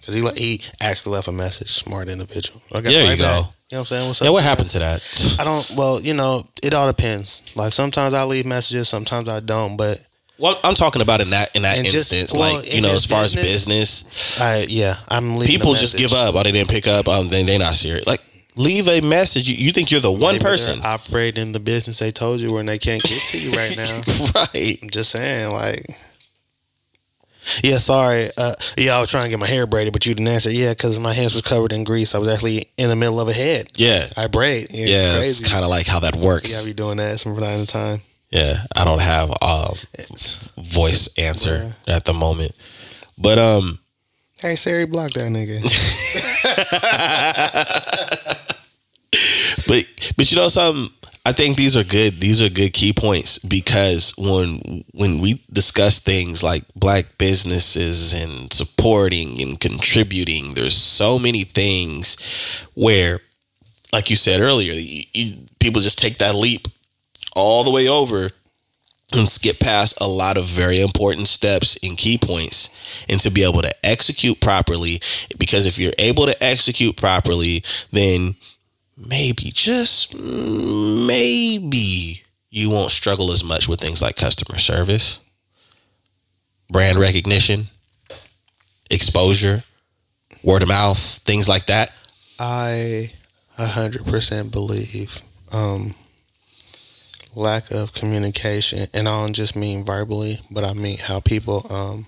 because he he actually left a message. Smart individual. I got There you right go. back. You know what I'm saying? What's up? yeah, what man? happened to that? I don't. Well, you know, it all depends. Like sometimes I leave messages, sometimes I don't. But Well, I'm talking about in that in that And just- instance, well, like you know, as far as business, business, I yeah, I'm leaving. people just give up. Oh, they didn't pick up. Um, they they not serious. Like leave a message. You, you think you're the one person, operating the business they told you when they can't get to you right now. [laughs] right? I'm just saying, like. Yeah, sorry. Uh, yeah, I was trying to get my hair braided, but you didn't answer. Yeah, because my hands was covered in grease. I was actually in the middle of a head. Yeah, I braid. Yeah, yeah. it's It's kind of like how that works. Yeah, I be doing that from time to time. Yeah, I don't have It's, voice answer at the moment, but um, hey Siri, block that nigga. [laughs] but but you know something. I think these are good. These are good key points because when when we discuss things like black businesses and supporting and contributing, there's so many things where, like you said earlier, you, you, people just take that leap all the way over and skip past a lot of very important steps and key points and to be able to execute properly because if you're able to execute properly then maybe just maybe you won't struggle as much with things like customer service brand recognition exposure word of mouth things like that. I a hundred percent believe um, lack of communication, and I don't just mean verbally, but I mean how people um,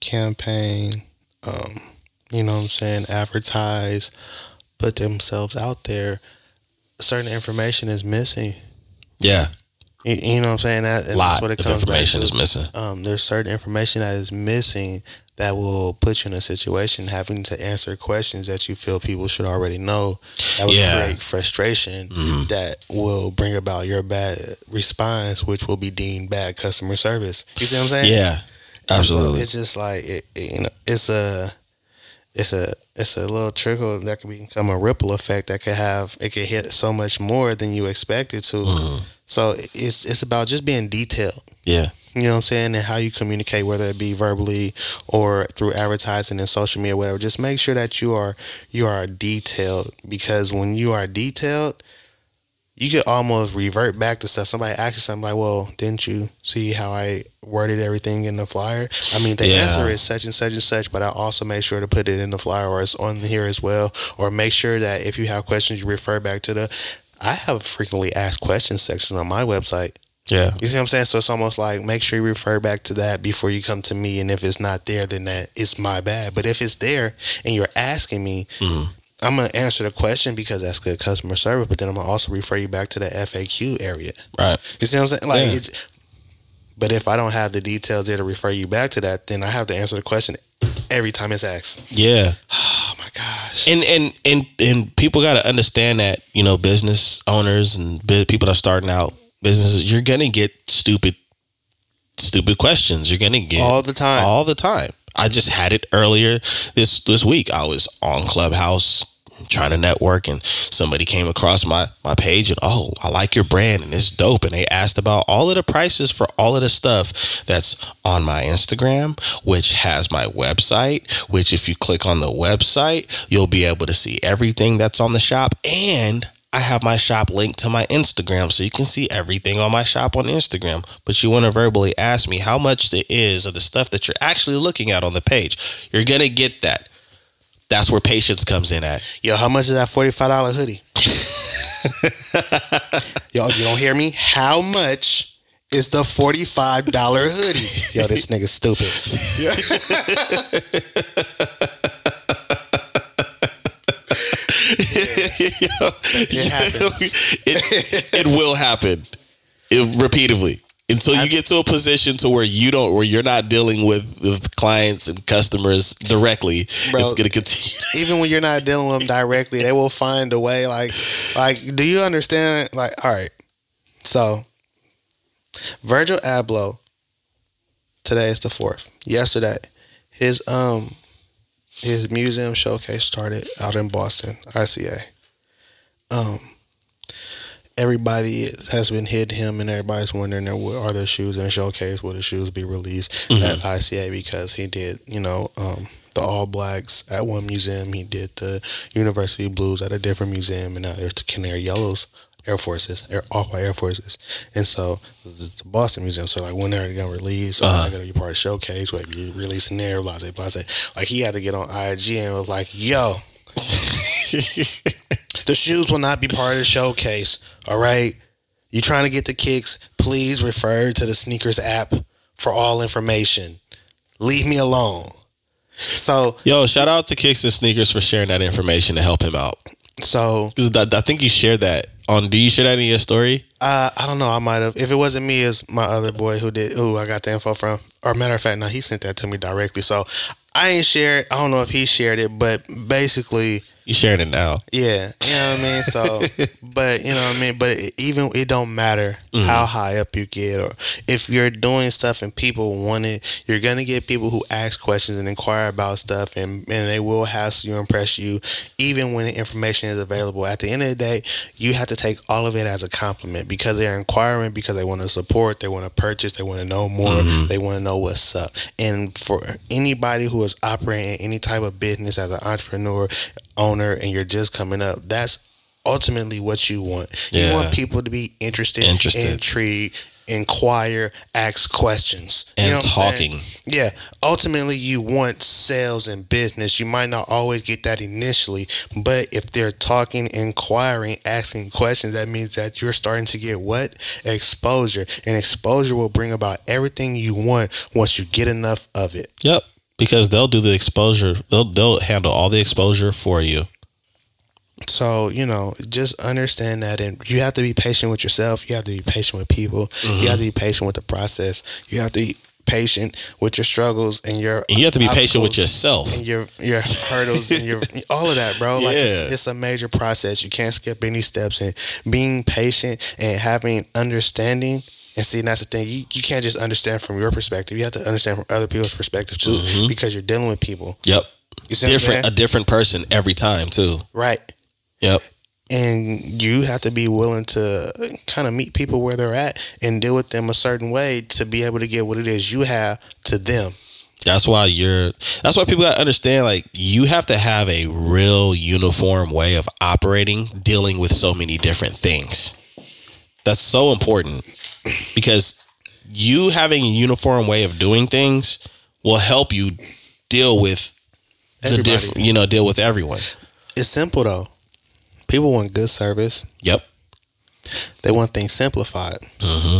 campaign, um, you know what I'm saying, advertise, put themselves out there. Certain information is missing. yeah You, you know what I'm saying? That, a and lot that's what it of comes information is missing um, there's certain information that is missing that will put you in a situation having to answer questions that you feel people should already know. That will Yeah. create frustration Mhm. that will bring about your bad response, which will be deemed bad customer service. You see what I'm saying? yeah And so absolutely it's just like it, it- you know, it's a it's a it's a little trickle that could become a ripple effect that could have it could hit so much more than you expected to. Mhm. So it's it's about just being detailed. yeah You know what I'm saying? And how you communicate, whether it be verbally or through advertising and social media, whatever. Just make sure that you are you are detailed because when you are detailed, you could almost revert back to stuff. Somebody asks you something like, "Well, didn't you see how I worded everything in the flyer?" I mean, the Yeah. answer is such and such and such, but I also make sure to put it in the flyer or it's on here as well. Or make sure that if you have questions, you refer back to the. I have a frequently asked questions section on my website. yeah You see what I'm saying? So it's almost like make sure you refer back to that before you come to me. And if it's not there, then that it's my bad. But if it's there and you're asking me, Mhm. I'm gonna answer the question because that's good customer service. But then I'm gonna also refer you back to the FAQ area. right You see what I'm saying? Like, Yeah. it's, but if I don't have the details there to refer you back to that, then I have to answer the question every time it's asked. yeah [sighs] Oh my gosh! and and and and people got to understand that you know business owners and bi- people that are starting out businesses you're gonna get stupid stupid questions you're gonna get All the time. all the time i just had it earlier this this week. I was on clubhouse trying to network and somebody came across my my page and oh i like your brand and it's dope. And they asked about all of the prices for all of the stuff that's on my instagram which has my website which if you click on the website you'll be able to see everything that's on the shop and I have my shop linked to my Instagram so you can see everything on my shop on Instagram. But you want to verbally ask me how much it is of the stuff that you're actually looking at on the page. You're going to get that. That's where patience comes in at. Yo, how much is that forty-five dollar hoodie? [laughs] Yo, you don't hear me? How much is the forty-five dollar hoodie? Yo, this [laughs] nigga stupid. [laughs] [laughs] it happens. it, it will happen it, repeatedly until you get to a position to where you don't where you're not dealing with, with clients and customers directly Bro, it's going to continue Even when you're not dealing with them directly, they will find a way. Like, like, do you understand? Like, all right. So, Virgil Abloh. Today is the fourth. Yesterday, his um, his museum showcase started out in Boston, ICA. Um, everybody has been hitting him, and everybody's wondering, "What are the shoes in the showcase? Will the shoes be released at ICA?" Because he did, you know, um, the All Blacks at one museum. He did the University Blues at a different museum, and now there's the Canary Yellows Air Forces, Air Off White Air Forces, and so the, the Boston Museum. So like, when they're they gonna release? Or Uh-huh. are they gonna be part of showcase? Be releasing there? Blah blah blah. Like he had to get on IG and was like, "Yo, [laughs] the shoes will not be part of the showcase. All right. You trying to get the kicks? Please refer to the sneakers app for all information. Leave me alone. So, yo shout out to kicks and sneakers for sharing that information to help him out so I, I think you shared that on do you share that in your story uh, I don't know. I might have. If it wasn't me, it's my other boy who did. Who I got the info from. Or matter of fact, no, he sent that to me directly. So I ain't shared. I don't know if he shared it, but basically, you sharing it now Yeah, you know what I mean. So, [laughs] but you know what I mean. But it, even it don't matter Mm-hmm. how high up you get, or if you're doing stuff and people want it, you're gonna get people who ask questions and inquire about stuff, and and they will hassle you, impress you, even when the information is available. At the end of the day, you have to take all of it as a compliment because they're inquiring because they want to support, they want to purchase, they want to know more, Mm-hmm. they want to know what's up. And for anybody who is operating any type of business as an entrepreneur, owner, and you're just coming up, that's ultimately what you want. You Yeah. want people to be interested, Interested. intrigued, inquire, ask questions, and you know what I'm saying? talking Yeah, ultimately, you want sales and business. You might not always get that initially, but if they're talking, inquiring, asking questions, that means that you're starting to get what? Exposure. And exposure will bring about everything you want once you get enough of it. Yep. Because they'll do the exposure. They'll they'll handle all the exposure for you. So, you know, just understand that. And you have to be patient with yourself. You have to be patient with people. You have to be patient with the process. You have to be patient with your struggles and your And you have to be patient with yourself. and your your hurdles and your [laughs] all of that, bro. Like it's, Yeah. it's a major process. You can't skip any steps. And being patient and having understanding. And see, and that's the thing. You, you can't just understand from your perspective. You have to understand from other people's perspective too, Mm-hmm. because you're dealing with people. Yep. You see what I'm Different a different person every time too. right? Yep. and you have to be willing to kind of meet people where they're at and deal with them a certain way to be able to get what it is you have to them. That's why you're that's why people gotta understand like you have to have a real uniform way of operating, dealing with so many different things. That's so important because you having a uniform way of doing things will help you deal with the different you know, deal with everyone. It's simple though. People want good service. Yep. They want things simplified, hmm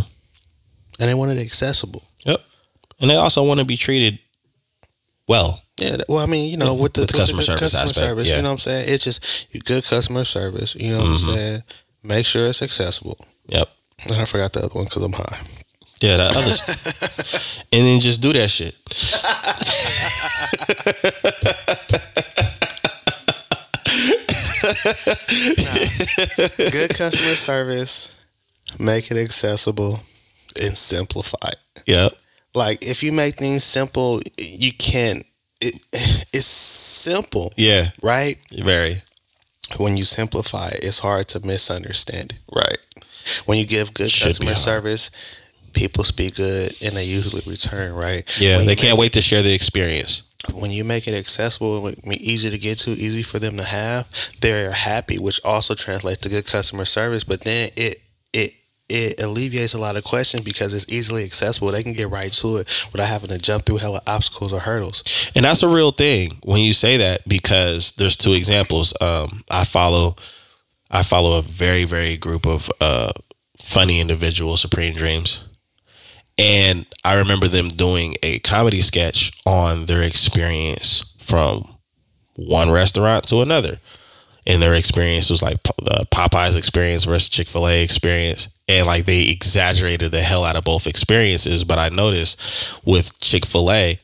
and they want it accessible. Yep. And they also want to be treated well. Yeah, well, I mean, you know, with the, With the customer service aspect, service, yeah. you know what I'm saying? It's just good customer service. You know what Mm-hmm. I'm saying? Make sure it's accessible. Yep. I forgot the other one because I'm high. Yeah, that other st- [laughs] and then just do that shit. [laughs] good customer service, make it accessible, and simplify it. Yep. like if you make things simple you can it [sighs] it's simple Yeah. right Very. when you simplify it's hard to misunderstand it right when you give good Should customer service people speak good and they usually return right Yeah. When They can't make- wait to share the experience. when you make it accessible, and easy to get to, easy for them to have, they're happy, which also translates to good customer service. But then it it it alleviates a lot of questions because it's easily accessible. They can get right to it without having to jump through hella obstacles or hurdles. And that's a real thing when you say that because there's two examples. Um, I follow I follow a very very group of uh, funny individuals, Supreme Dreams. And I remember them doing a comedy sketch on their experience from one restaurant to another. And their experience was like the Popeye's experience versus Chick fil A experience. And like they exaggerated the hell out of both experiences. But I noticed with Chick fil A,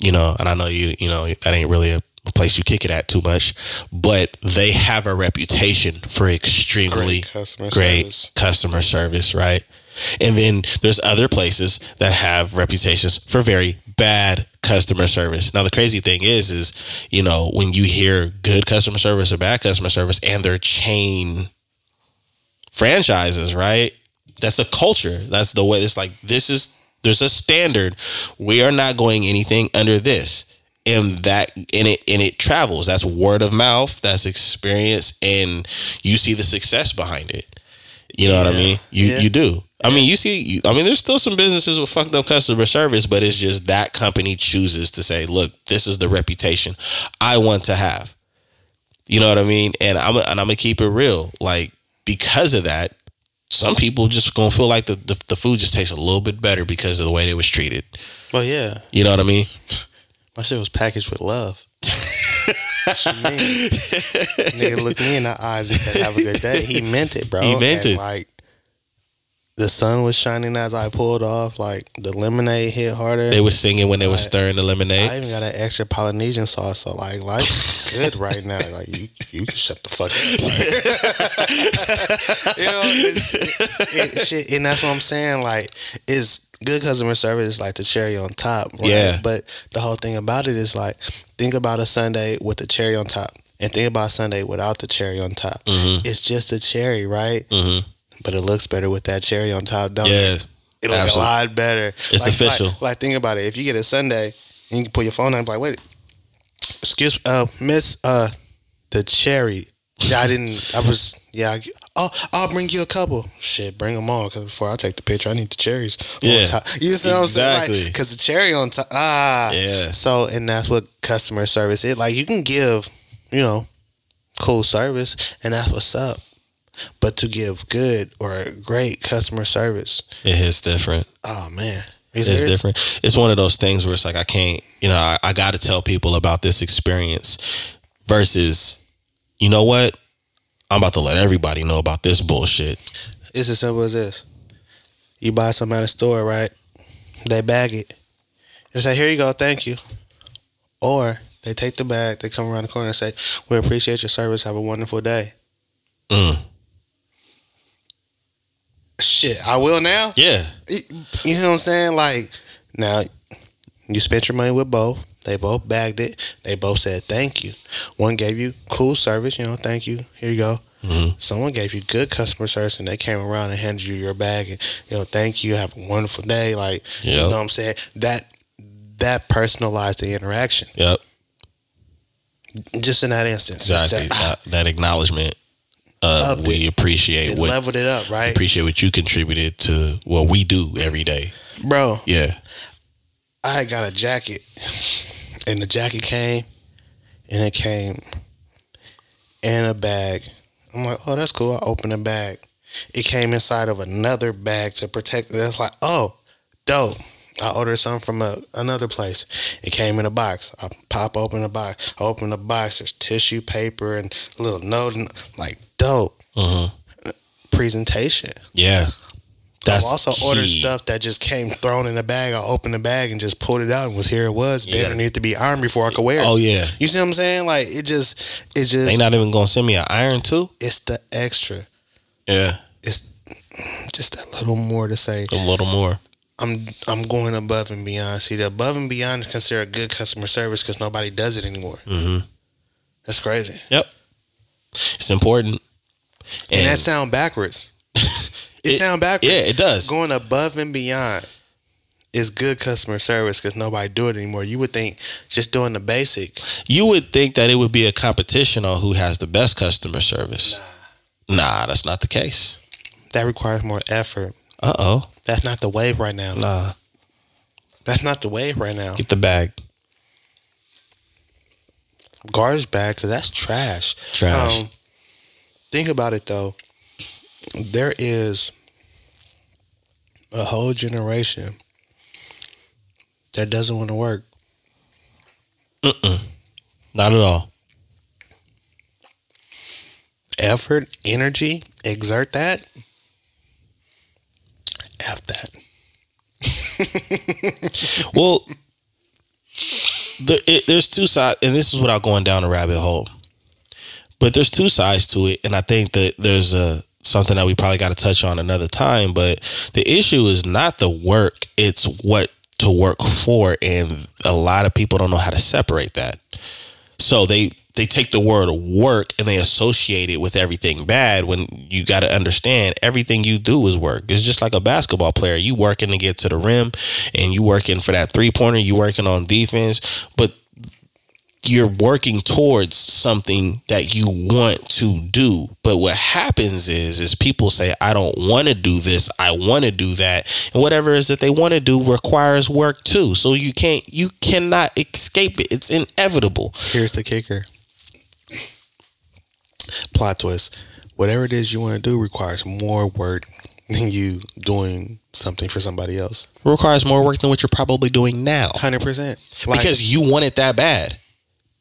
you know, and I know you, you know, that ain't really a place you kick it at too much, but they have a reputation for extremely great customer, great service. customer service, right? And then there's other places that have reputations for very bad customer service. Now the crazy thing is is, you know, when you hear good customer service or bad customer service and their chain franchises, right? That's a culture. That's the way it's like this is there's a standard. We are not going anything under this. And that and it and it travels. That's word of mouth, that's experience, and you see the success behind it. You know yeah. what I mean? You yeah. you do. I mean, you see, I mean, there's still some businesses with fucked up customer service, but it's just that company chooses to say, look, this is the reputation I want to have. You know what I mean? And I'm and I'm gonna keep it real. Like because of that, some people just gonna feel like the, the, the food just tastes a little bit better because of the way they was treated. Well, yeah. You know what I mean? My shit was packaged with love. Nigga looked me in the eyes and said, "Have a good day." He meant it, bro. He meant and it. Like the sun was shining as I pulled off. Like the lemonade hit harder. They were singing when they were stirring the lemonade. I even got an extra Polynesian sauce, so like life's good right now. Like you, you can shut the fuck up. [laughs] you know, it, it, shit, and that's what I'm saying. Like, it's good customer service is like the cherry on top. Right? Yeah. But the whole thing about it is like, think about a sundae with the cherry on top, and think about sundae without the cherry on top. Mm-hmm. It's just a cherry, right? Mm-hmm but it looks better with that cherry on top, don't yeah, it? It looks a lot better. It's like, official. Like, like, think about it. If you get a sundae and you can put your phone on, like, wait, excuse, uh, Miss, uh, the cherry. Yeah, I didn't. I was. Yeah. I, oh, I'll bring you a couple. Shit, bring them all. Cause before I take the picture, I need the cherries. Yeah. You see what I'm saying? Like, Cause the cherry on top. Ah. Yeah. So, and that's what customer service is. Like, you can give, you know, cool service, and that's what's up. But to give good or great customer service, it hits different. Oh man. Is it's different. It's one of those things where it's like I can't, you know, I, I got to tell people about this experience versus, you know what, I'm about to let everybody know about this bullshit. It's as simple as this: you buy something at a store, right? They bag it and say, "Here you go, thank you," or they take the bag, they come around the corner and say, "We appreciate your service. Have a wonderful day." Mm shit, I will now. Yeah. You know what I'm saying? Like, now you spent your money with both. They both bagged it. They both said thank you. One gave you cool service, you know, thank you. Here you go. Mm-hmm. Someone gave you good customer service and they came around and handed you your bag and you know, thank you, have a wonderful day. Like yep. you know what I'm saying? That that personalized the interaction. Yep. Just in that instance. Exactly. That, ah. that acknowledgement uh, we appreciate it what leveled it up, right? Appreciate what you contributed to what we do every day, bro. Yeah, I got a jacket, [laughs] and the jacket came, and it came in a bag. I'm like, oh, that's cool. I opened the bag. It came inside of another bag to protect. That's like, oh, dope. I ordered something from a, another place. It came in a box. I pop open the box. I open the box. There's tissue paper and a little note. And, like, dope. Uh-huh. Presentation. Yeah. That's I've also key. ordered stuff that just came thrown in a bag. I opened the bag and just pulled it out and was here it was. Yeah. Didn't need to be ironed before I could wear it. Oh yeah. You see what I'm saying? Like it just it just They not even gonna send me an iron too? It's the extra. Yeah. It's just a little more to say. A little more. I'm I'm going above and beyond. See, the above and beyond is considered good customer service because nobody does it anymore. Mm-hmm. That's crazy. Yep. It's important. And, and that sound backwards. [laughs] it, it sound backwards. Yeah, it does. Going above and beyond is good customer service because nobody do it anymore. You would think just doing the basic. You would think that it would be a competition on who has the best customer service. Nah, nah that's not the case. That requires more effort. Uh oh. That's not the wave right now. Nah. That's not the wave right now. Get the bag. Garbage bag, because that's trash. Trash. Um, think about it though. There is a whole generation that doesn't want to work. Mm-mm. Not at all. Effort, energy, exert that. F that. [laughs] well, the, it, there's two sides, and this is without going down a rabbit hole. But there's two sides to it, and I think that there's a something that we probably got to touch on another time. But the issue is not the work; it's what to work for, and a lot of people don't know how to separate that. So they they take the word work and they associate it with everything bad when you got to understand everything you do is work. It's just like a basketball player. You working to get to the rim and you working for that three pointer, you working on defense, but you're working towards something that you want to do. But what happens is is people say i don't want to do this i want to do that. And whatever it is that they want to do requires work too. So you can't you cannot escape it. It's inevitable. Here's the kicker. Plot twist. Whatever it is you want to do requires more work than you doing something for somebody else. It requires more work than what you're probably doing now. 100% like, because you want it that bad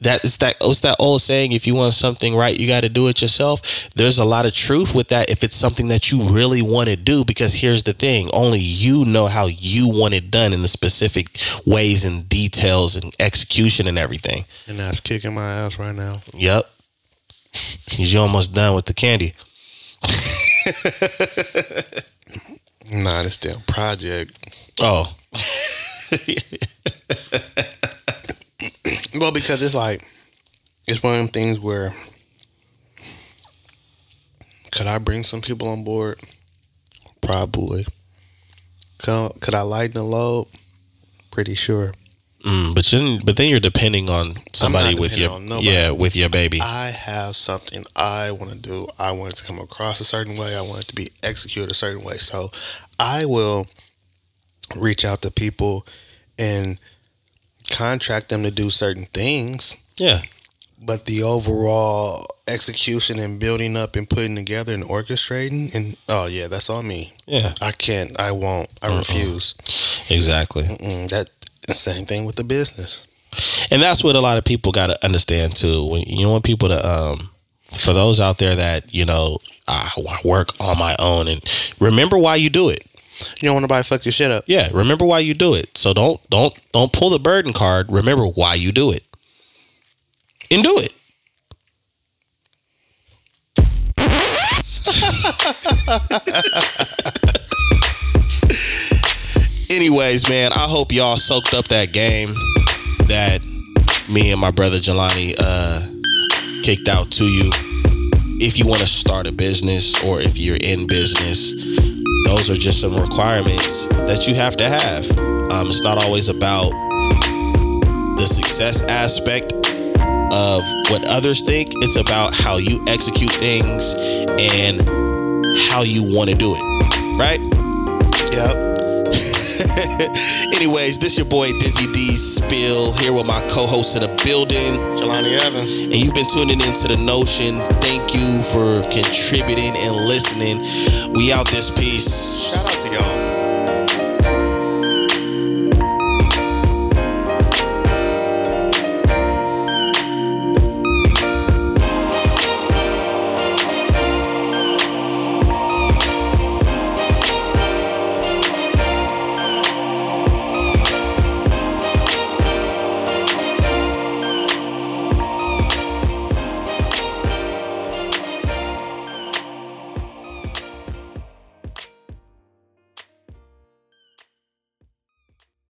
that is that what's that old saying if you want something right you got to do it yourself. There's a lot of truth with that if it's something that you really want to do because here's the thing only you know how you want it done in the specific ways and details and execution and everything. And that's kicking my ass right now. Yep [laughs] you almost done with the candy. [laughs] Nah this damn project. Oh [laughs] well, because it's like it's one of them things where could I bring some people on board? Probably. Could, could I lighten the load? Pretty sure. Mm, but then, but then you're depending on somebody with your yeah with your baby. I have something I want to do. I want it to come across a certain way. I want it to be executed a certain way. So I will reach out to people and contract them to do certain things. Yeah. But the overall execution and building up and putting together and orchestrating and oh yeah, that's on me. Yeah. I can't. I won't. I uh refuse. Exactly. Mm-mm, that same thing with the business. And that's what a lot of people got to understand too. When you want people to um for those out there that, you know, I work on my own and remember why you do it. You don't want nobody fuck your shit up. Yeah, remember why you do it. So don't don't don't pull the burden card. Remember why you do it. And do it. Anyways, man, I hope y'all soaked up that game that me and my brother Jelani uh, kicked out to you. If you want to start a business or if you're in business, those are just some requirements that you have to have. Um, it's not always about the success aspect of what others think, it's about how you execute things and how you want to do it. Right? Yep. [laughs] Anyways, this your boy Dizzy D Spill here with my co-host in the building, Jelani Evans. And you've been tuning into the Notion. Thank you for contributing and listening. We out this piece. Shout out to y'all.